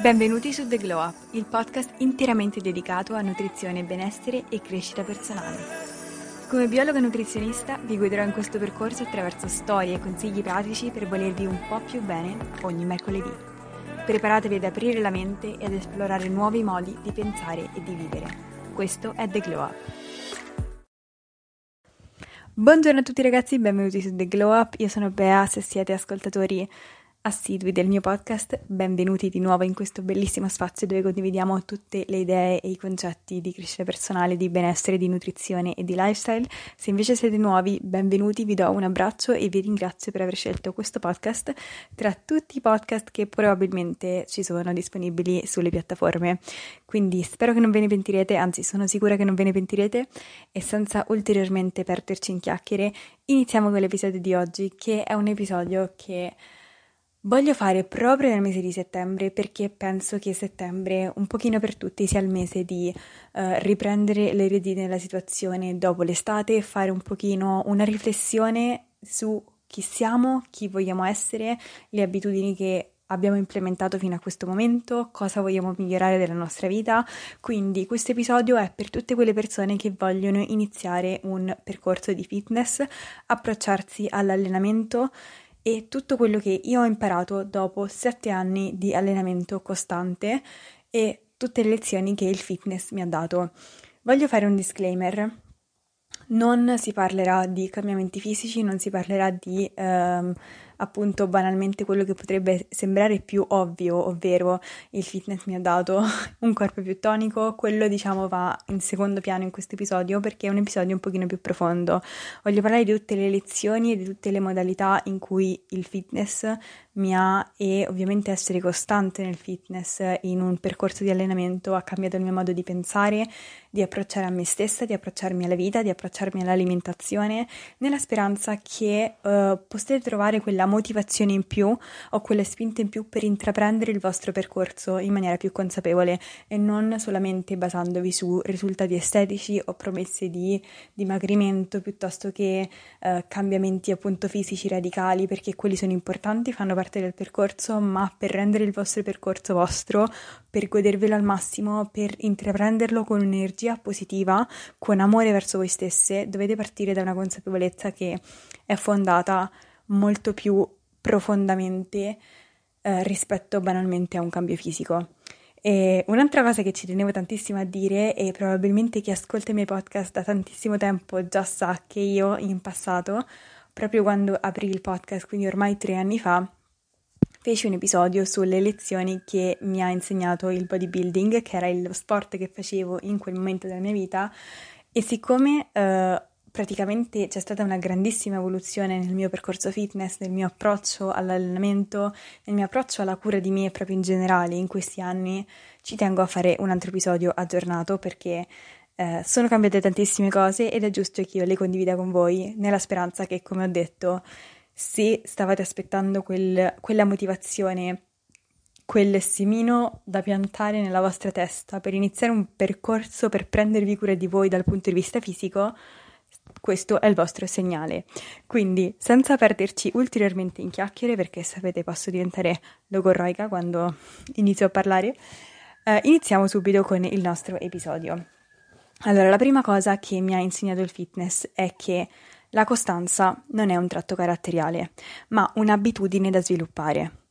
Benvenuti su The Glow Up, il podcast interamente dedicato a nutrizione, benessere e crescita personale. Come biologa nutrizionista vi guiderò in questo percorso attraverso storie e consigli pratici per volervi un po' più bene ogni mercoledì. Preparatevi ad aprire la mente e ad esplorare nuovi modi di pensare e di vivere. Questo è The Glow Up. Buongiorno a tutti ragazzi, benvenuti su The Glow Up. Io sono Bea, se siete ascoltatori assidui del mio podcast, benvenuti di nuovo in questo bellissimo spazio dove condividiamo tutte le idee e i concetti di crescita personale, di benessere, di nutrizione e di lifestyle. Se invece siete nuovi, benvenuti, vi do un abbraccio e vi ringrazio per aver scelto questo podcast tra tutti i podcast che probabilmente ci sono disponibili sulle piattaforme. Quindi spero che non ve ne pentirete, anzi sono sicura che non ve ne pentirete e senza ulteriormente perderci in chiacchiere, iniziamo con l'episodio di oggi che è un episodio che Voglio fare proprio nel mese di settembre perché penso che settembre, un pochino per tutti, sia il mese di uh, riprendere le redini della situazione dopo l'estate e fare un pochino una riflessione su chi siamo, chi vogliamo essere, le abitudini che abbiamo implementato fino a questo momento, cosa vogliamo migliorare della nostra vita. Quindi questo episodio è per tutte quelle persone che vogliono iniziare un percorso di fitness, approcciarsi all'allenamento e tutto quello che io ho imparato dopo sette anni di allenamento costante e tutte le lezioni che il fitness mi ha dato. Voglio fare un disclaimer. Non si parlerà di cambiamenti fisici, non si parlerà di ehm, appunto banalmente quello che potrebbe sembrare più ovvio, ovvero il fitness mi ha dato un corpo più tonico, quello diciamo va in secondo piano in questo episodio perché è un episodio un pochino più profondo. Voglio parlare di tutte le lezioni e di tutte le modalità in cui il fitness mi ha e ovviamente essere costante nel fitness in un percorso di allenamento ha cambiato il mio modo di pensare, di approcciare a me stessa, di approcciarmi alla vita, di approcciarmi all'alimentazione, nella speranza che uh, possiate trovare quella motivazione in più o quelle spinte in più per intraprendere il vostro percorso in maniera più consapevole e non solamente basandovi su risultati estetici o promesse di dimagrimento piuttosto che uh, cambiamenti appunto fisici radicali perché quelli sono importanti, fanno parte del percorso, ma per rendere il vostro percorso vostro, per godervelo al massimo, per intraprenderlo con un'energia positiva, con amore verso voi stesse, dovete partire da una consapevolezza che è fondata molto più profondamente eh, rispetto banalmente a un cambio fisico. E un'altra cosa che ci tenevo tantissimo a dire, e probabilmente chi ascolta i miei podcast da tantissimo tempo già sa che io in passato, proprio quando aprì il podcast, quindi ormai tre anni fa, feci un episodio sulle lezioni che mi ha insegnato il bodybuilding, che era lo sport che facevo in quel momento della mia vita, e siccome eh, praticamente c'è stata una grandissima evoluzione nel mio percorso fitness, nel mio approccio all'allenamento, nel mio approccio alla cura di me proprio in generale in questi anni, ci tengo a fare un altro episodio aggiornato perché eh, sono cambiate tantissime cose ed è giusto che io le condivida con voi nella speranza che, come ho detto, se stavate aspettando quel, quella motivazione, quel semino da piantare nella vostra testa per iniziare un percorso per prendervi cura di voi dal punto di vista fisico, questo è il vostro segnale. Quindi, senza perderci ulteriormente in chiacchiere, perché sapete posso diventare logorroica quando inizio a parlare, eh, iniziamo subito con il nostro episodio. Allora, la prima cosa che mi ha insegnato il fitness è che la costanza non è un tratto caratteriale, ma un'abitudine da sviluppare.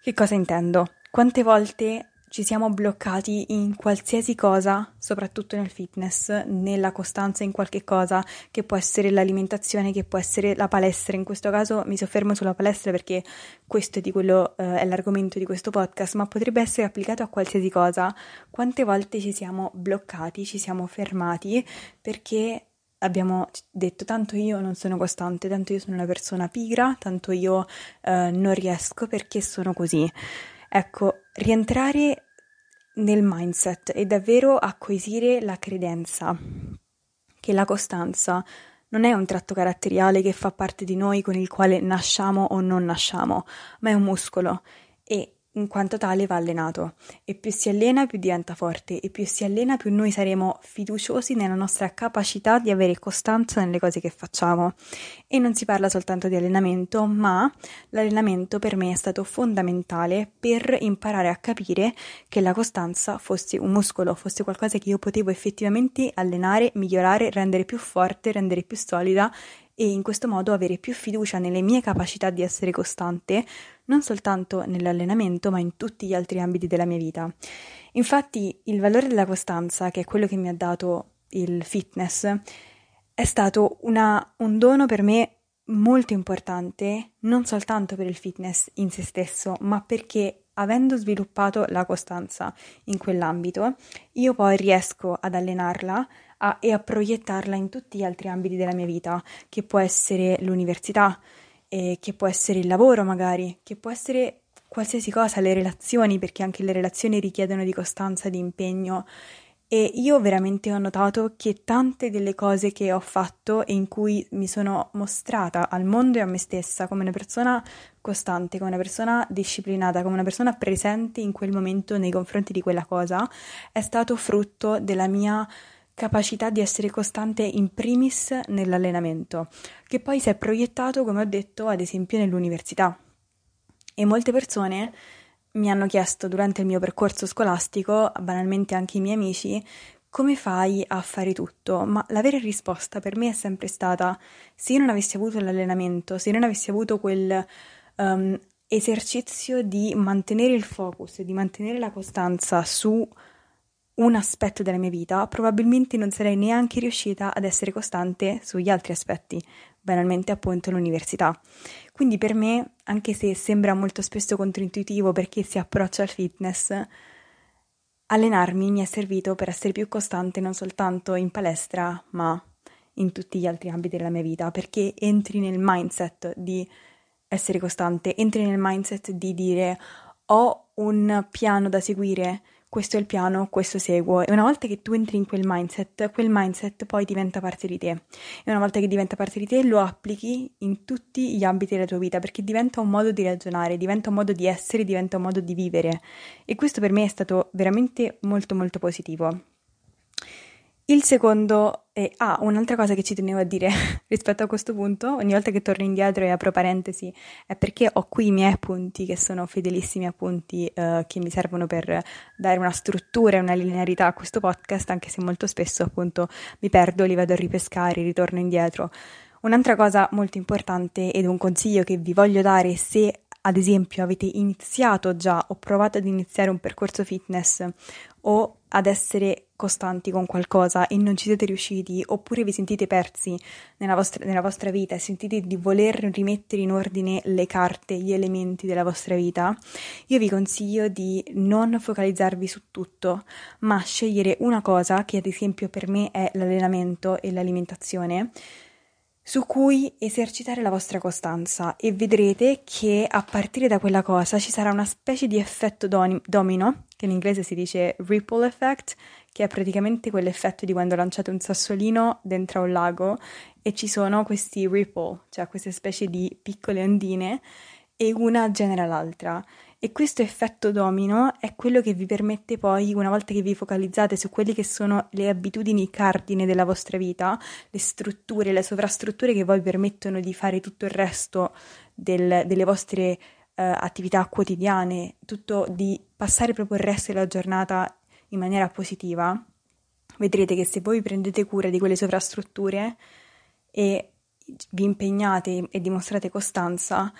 Che cosa intendo? Quante volte ci siamo bloccati in qualsiasi cosa, soprattutto nel fitness, nella costanza in qualche cosa, che può essere l'alimentazione, che può essere la palestra. In questo caso mi soffermo sulla palestra perché questo è, quello, eh, è l'argomento di questo podcast, ma potrebbe essere applicato a qualsiasi cosa. Quante volte ci siamo bloccati, ci siamo fermati perché abbiamo detto tanto io non sono costante, tanto io sono una persona pigra, tanto io eh, non riesco perché sono così. Ecco, rientrare nel mindset e davvero acquisire la credenza che la costanza non è un tratto caratteriale che fa parte di noi con il quale nasciamo o non nasciamo, ma è un muscolo e in quanto tale va allenato e più si allena più diventa forte e più si allena più noi saremo fiduciosi nella nostra capacità di avere costanza nelle cose che facciamo. E non si parla soltanto di allenamento, ma l'allenamento per me è stato fondamentale per imparare a capire che la costanza fosse un muscolo, fosse qualcosa che io potevo effettivamente allenare, migliorare, rendere più forte, rendere più solida e in questo modo avere più fiducia nelle mie capacità di essere costante, non soltanto nell'allenamento, ma in tutti gli altri ambiti della mia vita. Infatti, il valore della costanza, che è quello che mi ha dato il fitness, è stato una, un dono per me molto importante, non soltanto per il fitness in se stesso, ma perché avendo sviluppato la costanza in quell'ambito, io poi riesco ad allenarla a, e a proiettarla in tutti gli altri ambiti della mia vita, che può essere l'università, eh, che può essere il lavoro magari, che può essere qualsiasi cosa, le relazioni, perché anche le relazioni richiedono di costanza, di impegno. E io veramente ho notato che tante delle cose che ho fatto e in cui mi sono mostrata al mondo e a me stessa come una persona costante, come una persona disciplinata, come una persona presente in quel momento nei confronti di quella cosa, è stato frutto della mia capacità di essere costante in primis nell'allenamento, che poi si è proiettato, come ho detto, ad esempio nell'università. E molte persone mi hanno chiesto durante il mio percorso scolastico, banalmente anche i miei amici, come fai a fare tutto? Ma la vera risposta per me è sempre stata: se io non avessi avuto l'allenamento, se non avessi avuto quel um, esercizio di mantenere il focus, di mantenere la costanza su un aspetto della mia vita, probabilmente non sarei neanche riuscita ad essere costante sugli altri aspetti, banalmente appunto l'università. Quindi per me, anche se sembra molto spesso controintuitivo perché si approccia al fitness, allenarmi mi è servito per essere più costante non soltanto in palestra, ma in tutti gli altri ambiti della mia vita, perché entri nel mindset di essere costante, entri nel mindset di dire ho un piano da seguire, questo è il piano, questo seguo. E una volta che tu entri in quel mindset, quel mindset poi diventa parte di te. E una volta che diventa parte di te, lo applichi in tutti gli ambiti della tua vita, perché diventa un modo di ragionare, diventa un modo di essere, diventa un modo di vivere. E questo per me è stato veramente molto molto positivo. Il secondo è, ah, un'altra cosa che ci tenevo a dire rispetto a questo punto, ogni volta che torno indietro e apro parentesi, è perché ho qui i miei appunti che sono fedelissimi appunti eh, che mi servono per dare una struttura e una linearità a questo podcast, anche se molto spesso appunto mi perdo, li vado a ripescare, ritorno indietro. Un'altra cosa molto importante ed un consiglio che vi voglio dare se ad esempio avete iniziato già o provato ad iniziare un percorso fitness o ad essere costanti con qualcosa e non ci siete riusciti, oppure vi sentite persi nella vostra, nella vostra vita e sentite di voler rimettere in ordine le carte, gli elementi della vostra vita, io vi consiglio di non focalizzarvi su tutto, ma scegliere una cosa, che ad esempio per me è l'allenamento e l'alimentazione, su cui esercitare la vostra costanza e vedrete che a partire da quella cosa ci sarà una specie di effetto domino, che in inglese si dice ripple effect, che è praticamente quell'effetto di quando lanciate un sassolino dentro a un lago e ci sono questi ripple, cioè queste specie di piccole ondine e una genera l'altra. E questo effetto domino è quello che vi permette poi, una volta che vi focalizzate su quelle che sono le abitudini cardine della vostra vita, le strutture, le sovrastrutture che poi permettono di fare tutto il resto del, delle vostre attività quotidiane, tutto di passare proprio il resto della giornata in maniera positiva, vedrete che se voi prendete cura di quelle sovrastrutture e vi impegnate e dimostrate costanza,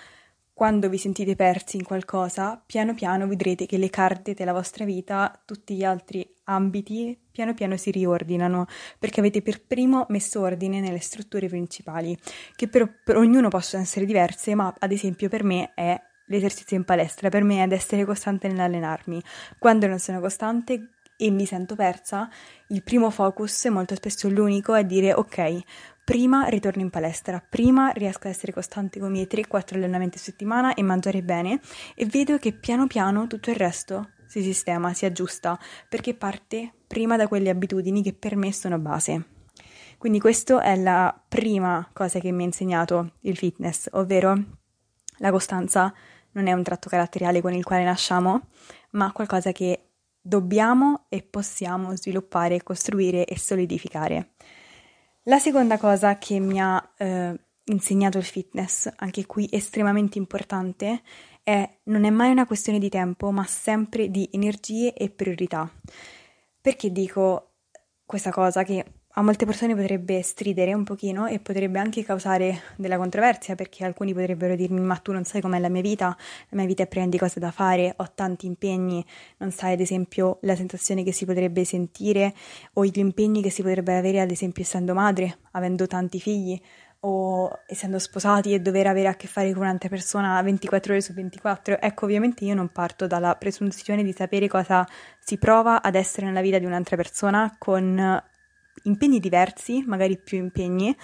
quando vi sentite persi in qualcosa, piano piano vedrete che le carte della vostra vita, tutti gli altri ambiti, piano piano si riordinano, perché avete per primo messo ordine nelle strutture principali, che per, per ognuno possono essere diverse, ma ad esempio per me è l'esercizio in palestra, per me è ad essere costante nell'allenarmi. Quando non sono costante e mi sento persa, il primo focus, molto spesso l'unico, è dire ok, prima ritorno in palestra, prima riesco a essere costante con i miei 3-4 allenamenti a settimana e mangiare bene e vedo che piano piano tutto il resto si sistema, si aggiusta, perché parte prima da quelle abitudini che per me sono base. Quindi questa è la prima cosa che mi ha insegnato il fitness, ovvero la costanza non è un tratto caratteriale con il quale nasciamo, ma qualcosa che dobbiamo e possiamo sviluppare, costruire e solidificare. La seconda cosa che mi ha eh, insegnato il fitness, anche qui estremamente importante, è non è mai una questione di tempo, ma sempre di energie e priorità. Perché dico questa cosa che a molte persone potrebbe stridere un pochino e potrebbe anche causare della controversia perché alcuni potrebbero dirmi ma tu non sai com'è la mia vita, la mia vita è piena di cose da fare, ho tanti impegni, non sai ad esempio la sensazione che si potrebbe sentire o gli impegni che si potrebbero avere ad esempio essendo madre, avendo tanti figli o essendo sposati e dover avere a che fare con un'altra persona 24 ore su 24. Ecco, ovviamente io non parto dalla presunzione di sapere cosa si prova ad essere nella vita di un'altra persona con impegni diversi, magari più impegni,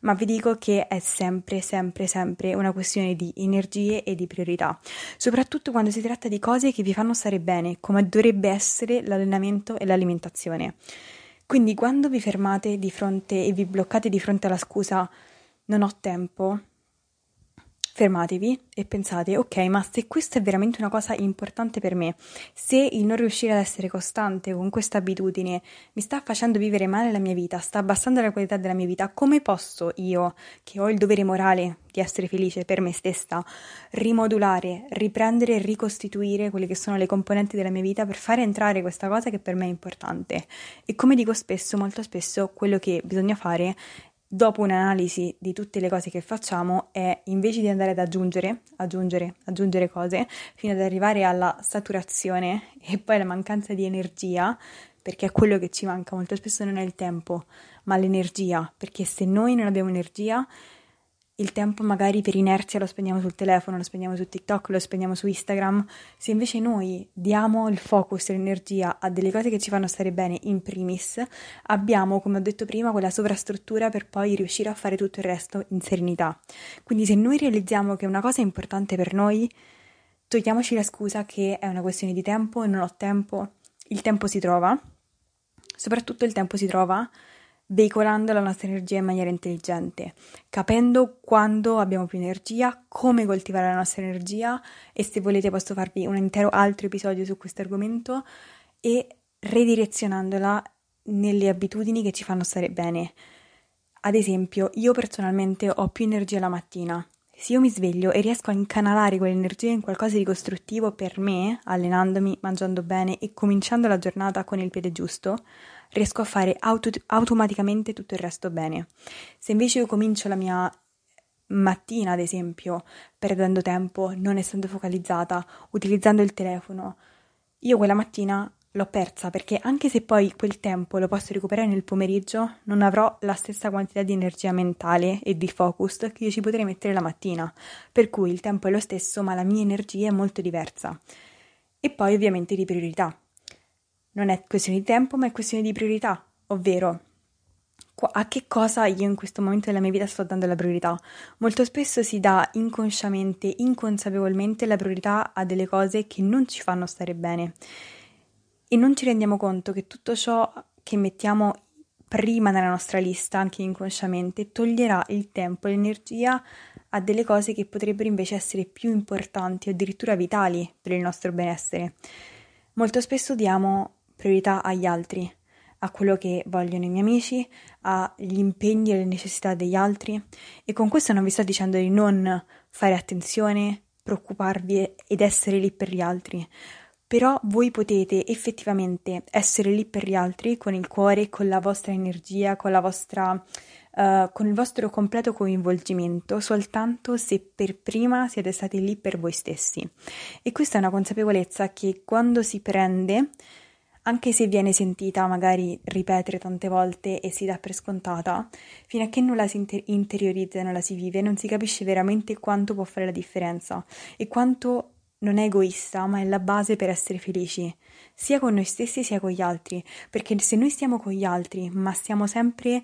ma vi dico che è sempre, sempre, sempre una questione di energie e di priorità, soprattutto quando si tratta di cose che vi fanno stare bene, come dovrebbe essere l'allenamento e l'alimentazione. Quindi quando vi fermate di fronte e vi bloccate di fronte alla scusa non ho tempo, fermatevi e pensate, ok, ma se questa è veramente una cosa importante per me, se il non riuscire ad essere costante con questa abitudine mi sta facendo vivere male la mia vita, sta abbassando la qualità della mia vita, come posso io, che ho il dovere morale di essere felice per me stessa, rimodulare, riprendere e ricostituire quelle che sono le componenti della mia vita per fare entrare questa cosa che per me è importante? E come dico spesso, molto spesso, quello che bisogna fare dopo un'analisi di tutte le cose che facciamo è invece di andare ad aggiungere, aggiungere, aggiungere cose fino ad arrivare alla saturazione e poi alla mancanza di energia, perché è quello che ci manca molto spesso non è il tempo, ma l'energia, perché se noi non abbiamo energia il tempo magari per inerzia lo spendiamo sul telefono, lo spendiamo su TikTok, lo spendiamo su Instagram, se invece noi diamo il focus e l'energia a delle cose che ci fanno stare bene in primis, abbiamo, come ho detto prima, quella sovrastruttura per poi riuscire a fare tutto il resto in serenità. Quindi se noi realizziamo che una cosa è importante per noi, togliamoci la scusa che è una questione di tempo e non ho tempo, il tempo si trova, soprattutto il tempo si trova veicolando la nostra energia in maniera intelligente, capendo quando abbiamo più energia, come coltivare la nostra energia e se volete posso farvi un intero altro episodio su questo argomento e redirezionandola nelle abitudini che ci fanno stare bene. Ad esempio, io personalmente ho più energia la mattina. Se io mi sveglio e riesco a incanalare quell'energia in qualcosa di costruttivo per me, allenandomi, mangiando bene e cominciando la giornata con il piede giusto, riesco a fare auto- automaticamente tutto il resto bene. Se invece io comincio la mia mattina, ad esempio, perdendo tempo, non essendo focalizzata, utilizzando il telefono, io quella mattina l'ho persa perché anche se poi quel tempo lo posso recuperare nel pomeriggio, non avrò la stessa quantità di energia mentale e di focus che io ci potrei mettere la mattina, per cui il tempo è lo stesso ma la mia energia è molto diversa. E poi ovviamente di priorità. Non è questione di tempo, ma è questione di priorità, ovvero a che cosa io in questo momento della mia vita sto dando la priorità. Molto spesso si dà inconsciamente, inconsapevolmente la priorità a delle cose che non ci fanno stare bene e non ci rendiamo conto che tutto ciò che mettiamo prima nella nostra lista, anche inconsciamente, toglierà il tempo e l'energia a delle cose che potrebbero invece essere più importanti o addirittura vitali per il nostro benessere. Molto spesso diamo priorità agli altri, a quello che vogliono i miei amici, agli impegni e alle necessità degli altri e con questo non vi sto dicendo di non fare attenzione, preoccuparvi ed essere lì per gli altri, però voi potete effettivamente essere lì per gli altri con il cuore, con la vostra energia, con la vostra Uh, con il vostro completo coinvolgimento soltanto se per prima siete stati lì per voi stessi. E questa è una consapevolezza che quando si prende anche se viene sentita magari ripetere tante volte e si dà per scontata, fino a che non la si inter- interiorizza e non la si vive, non si capisce veramente quanto può fare la differenza e quanto non è egoista, ma è la base per essere felici, sia con noi stessi sia con gli altri, perché se noi stiamo con gli altri, ma stiamo sempre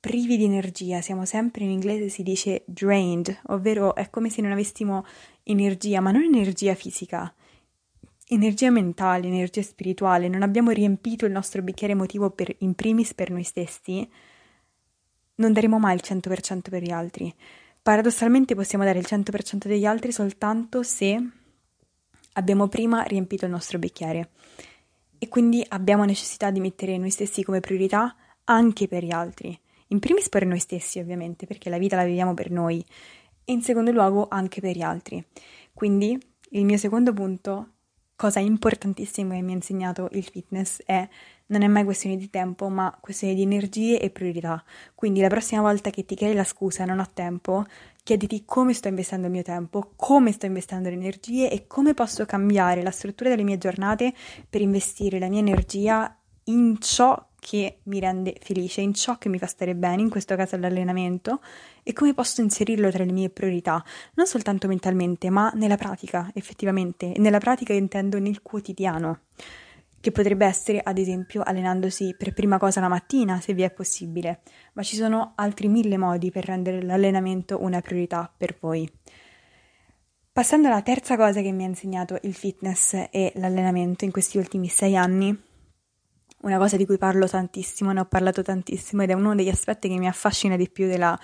privi di energia, siamo sempre in inglese si dice drained, ovvero è come se non avessimo energia, ma non energia fisica, energia mentale, energia spirituale, non abbiamo riempito il nostro bicchiere emotivo per, in primis per noi stessi, non daremo mai il 100% per gli altri. Paradossalmente possiamo dare il 100% degli altri soltanto se abbiamo prima riempito il nostro bicchiere e quindi abbiamo necessità di mettere noi stessi come priorità anche per gli altri. In primis per noi stessi, ovviamente, perché la vita la viviamo per noi, e in secondo luogo anche per gli altri. Quindi il mio secondo punto, cosa importantissima che mi ha insegnato il fitness, è non è mai questione di tempo, ma questione di energie e priorità. Quindi la prossima volta che ti crei la scusa non ho tempo, chiediti come sto investendo il mio tempo, come sto investendo le energie e come posso cambiare la struttura delle mie giornate per investire la mia energia in ciò che mi rende felice, in ciò che mi fa stare bene, in questo caso l'allenamento, e come posso inserirlo tra le mie priorità, non soltanto mentalmente, ma nella pratica, effettivamente. E nella pratica intendo nel quotidiano che potrebbe essere ad esempio allenandosi per prima cosa la mattina, se vi è possibile, ma ci sono altri mille modi per rendere l'allenamento una priorità per voi. Passando alla terza cosa che mi ha insegnato il fitness e l'allenamento in questi ultimi sei anni, una cosa di cui parlo tantissimo, ne ho parlato tantissimo ed è uno degli aspetti che mi affascina di più della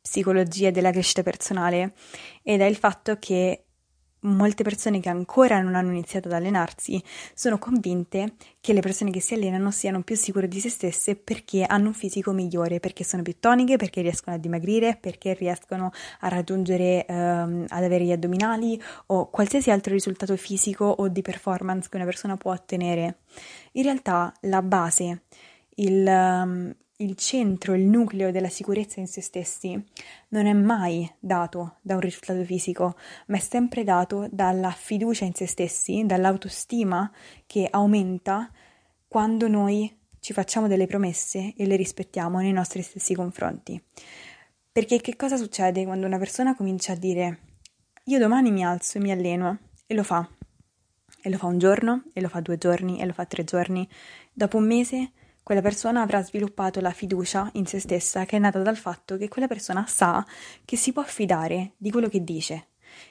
psicologia e della crescita personale, ed è il fatto che molte persone che ancora non hanno iniziato ad allenarsi sono convinte che le persone che si allenano siano più sicure di se stesse perché hanno un fisico migliore, perché sono più toniche, perché riescono a dimagrire, perché riescono a raggiungere, ehm, ad avere gli addominali o qualsiasi altro risultato fisico o di performance che una persona può ottenere. In realtà la base, il, um, il centro, il nucleo della sicurezza in se stessi non è mai dato da un risultato fisico, ma è sempre dato dalla fiducia in se stessi, dall'autostima che aumenta quando noi ci facciamo delle promesse e le rispettiamo nei nostri stessi confronti. Perché che cosa succede quando una persona comincia a dire io domani mi alzo e mi alleno e lo fa? E lo fa un giorno, e lo fa due giorni, e lo fa tre giorni. Dopo un mese quella persona avrà sviluppato la fiducia in se stessa che è nata dal fatto che quella persona sa che si può fidare di quello che dice,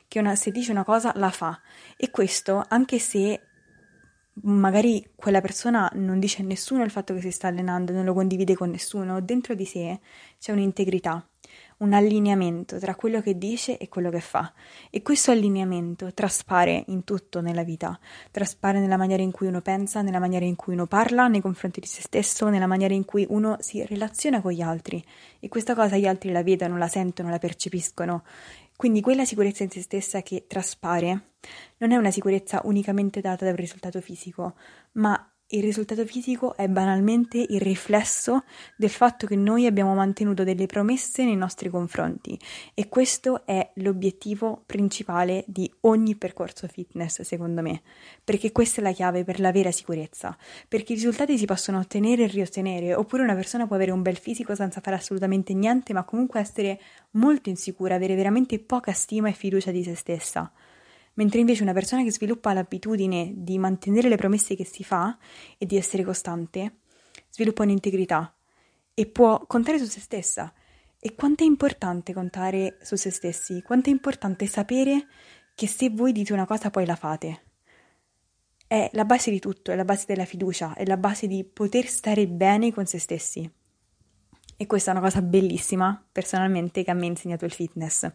che una, se dice una cosa la fa. E questo anche se magari quella persona non dice a nessuno il fatto che si sta allenando, non lo condivide con nessuno, dentro di sé c'è un'integrità un allineamento tra quello che dice e quello che fa. E questo allineamento traspare in tutto nella vita, traspare nella maniera in cui uno pensa, nella maniera in cui uno parla nei confronti di se stesso, nella maniera in cui uno si relaziona con gli altri. E questa cosa gli altri la vedono, la sentono, la percepiscono. Quindi quella sicurezza in se stessa che traspare non è una sicurezza unicamente data da un risultato fisico, ma il risultato fisico è banalmente il riflesso del fatto che noi abbiamo mantenuto delle promesse nei nostri confronti e questo è l'obiettivo principale di ogni percorso fitness, secondo me, perché questa è la chiave per la vera sicurezza, perché i risultati si possono ottenere e riottenere, oppure una persona può avere un bel fisico senza fare assolutamente niente, ma comunque essere molto insicura, avere veramente poca stima e fiducia di se stessa mentre invece una persona che sviluppa l'abitudine di mantenere le promesse che si fa e di essere costante, sviluppa un'integrità e può contare su se stessa. E quanto è importante contare su se stessi, quanto è importante sapere che se voi dite una cosa poi la fate. È la base di tutto, è la base della fiducia, è la base di poter stare bene con se stessi. E questa è una cosa bellissima, personalmente, che a me ha insegnato il fitness.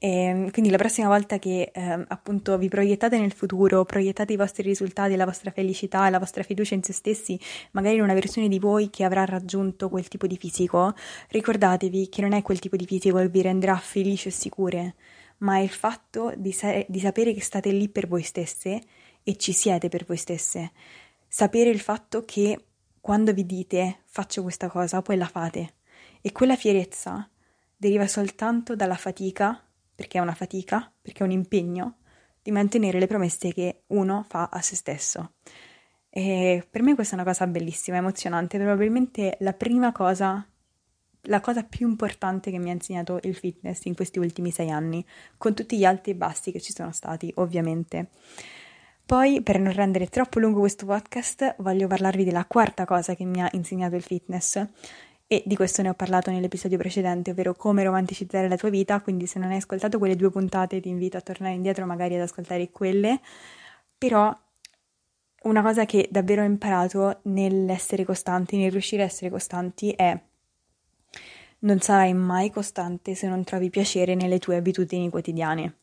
E ehm, quindi la prossima volta che eh, appunto vi proiettate nel futuro, proiettate i vostri risultati, la vostra felicità, la vostra fiducia in se stessi, magari in una versione di voi che avrà raggiunto quel tipo di fisico, ricordatevi che non è quel tipo di fisico che vi renderà felici e sicure, ma è il fatto di, sa- di sapere che state lì per voi stesse e ci siete per voi stesse. Sapere il fatto che quando vi dite faccio questa cosa, poi la fate. E quella fierezza deriva soltanto dalla fatica perché è una fatica, perché è un impegno di mantenere le promesse che uno fa a se stesso. E per me questa è una cosa bellissima, emozionante, probabilmente la prima cosa, la cosa più importante che mi ha insegnato il fitness in questi ultimi sei anni, con tutti gli alti e bassi che ci sono stati, ovviamente. Poi, per non rendere troppo lungo questo podcast, voglio parlarvi della quarta cosa che mi ha insegnato il fitness, e di questo ne ho parlato nell'episodio precedente, ovvero come romanticizzare la tua vita, quindi se non hai ascoltato quelle due puntate ti invito a tornare indietro magari ad ascoltare quelle, però una cosa che davvero ho imparato nell'essere costanti, nel riuscire a essere costanti è non sarai mai costante se non trovi piacere nelle tue abitudini quotidiane.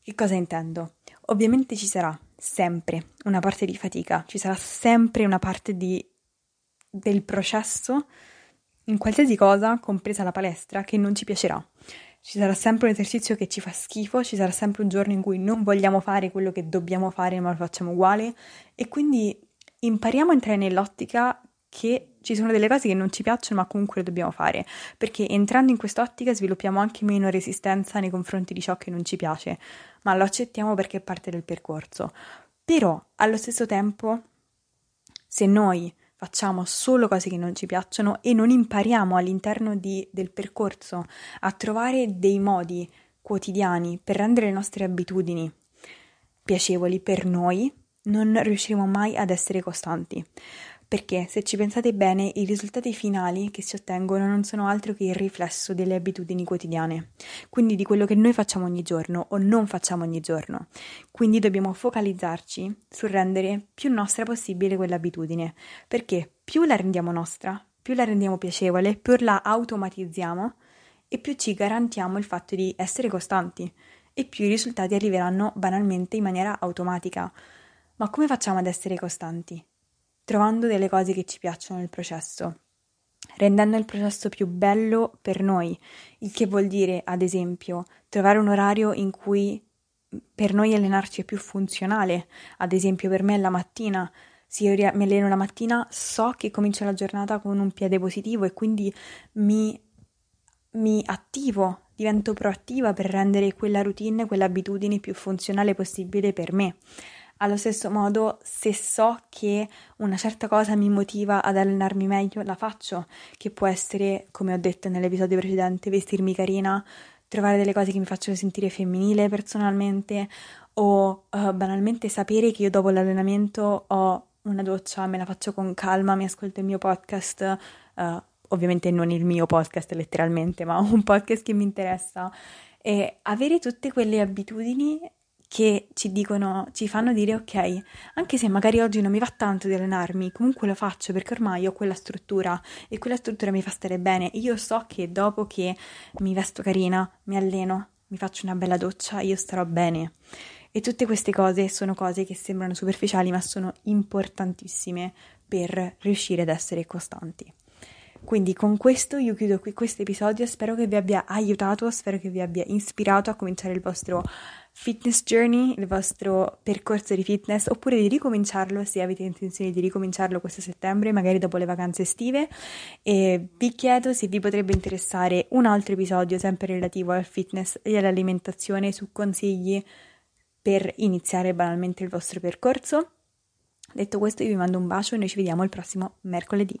Che cosa intendo? Ovviamente ci sarà sempre una parte di fatica, ci sarà sempre una parte di, del processo in qualsiasi cosa, compresa la palestra, che non ci piacerà. Ci sarà sempre un esercizio che ci fa schifo, ci sarà sempre un giorno in cui non vogliamo fare quello che dobbiamo fare ma lo facciamo uguale e quindi impariamo a entrare nell'ottica che ci sono delle cose che non ci piacciono ma comunque le dobbiamo fare, perché entrando in quest'ottica sviluppiamo anche meno resistenza nei confronti di ciò che non ci piace, ma lo accettiamo perché è parte del percorso. Però allo stesso tempo, se noi facciamo solo cose che non ci piacciono e non impariamo all'interno di, del percorso a trovare dei modi quotidiani per rendere le nostre abitudini piacevoli per noi, non riusciremo mai ad essere costanti perché se ci pensate bene i risultati finali che si ottengono non sono altro che il riflesso delle abitudini quotidiane, quindi di quello che noi facciamo ogni giorno o non facciamo ogni giorno. Quindi dobbiamo focalizzarci sul rendere più nostra possibile quell'abitudine, perché più la rendiamo nostra, più la rendiamo piacevole, più la automatizziamo e più ci garantiamo il fatto di essere costanti e più i risultati arriveranno banalmente in maniera automatica. Ma come facciamo ad essere costanti? Trovando delle cose che ci piacciono nel processo, rendendo il processo più bello per noi, il che vuol dire, ad esempio, trovare un orario in cui per noi allenarci è più funzionale, ad esempio per me la mattina, se io mi alleno la mattina so che comincio la giornata con un piede positivo e quindi mi, mi attivo, divento proattiva per rendere quella routine, quell'abitudine più funzionale possibile per me. Allo stesso modo, se so che una certa cosa mi motiva ad allenarmi meglio, la faccio, che può essere, come ho detto nell'episodio precedente, vestirmi carina, trovare delle cose che mi facciano sentire femminile personalmente o uh, banalmente sapere che io dopo l'allenamento ho una doccia, me la faccio con calma, mi ascolto il mio podcast, uh, ovviamente non il mio podcast letteralmente, ma un podcast che mi interessa e avere tutte quelle abitudini che ci dicono, ci fanno dire ok, anche se magari oggi non mi va tanto di allenarmi, comunque lo faccio perché ormai ho quella struttura e quella struttura mi fa stare bene. Io so che dopo che mi vesto carina, mi alleno, mi faccio una bella doccia, io starò bene. E tutte queste cose sono cose che sembrano superficiali, ma sono importantissime per riuscire ad essere costanti. Quindi con questo io chiudo qui questo episodio, spero che vi abbia aiutato, spero che vi abbia ispirato a cominciare il vostro fitness journey, il vostro percorso di fitness, oppure di ricominciarlo se avete intenzione di ricominciarlo questo settembre, magari dopo le vacanze estive. E vi chiedo se vi potrebbe interessare un altro episodio sempre relativo al fitness e all'alimentazione su consigli per iniziare banalmente il vostro percorso. Detto questo, io vi mando un bacio e noi ci vediamo il prossimo mercoledì.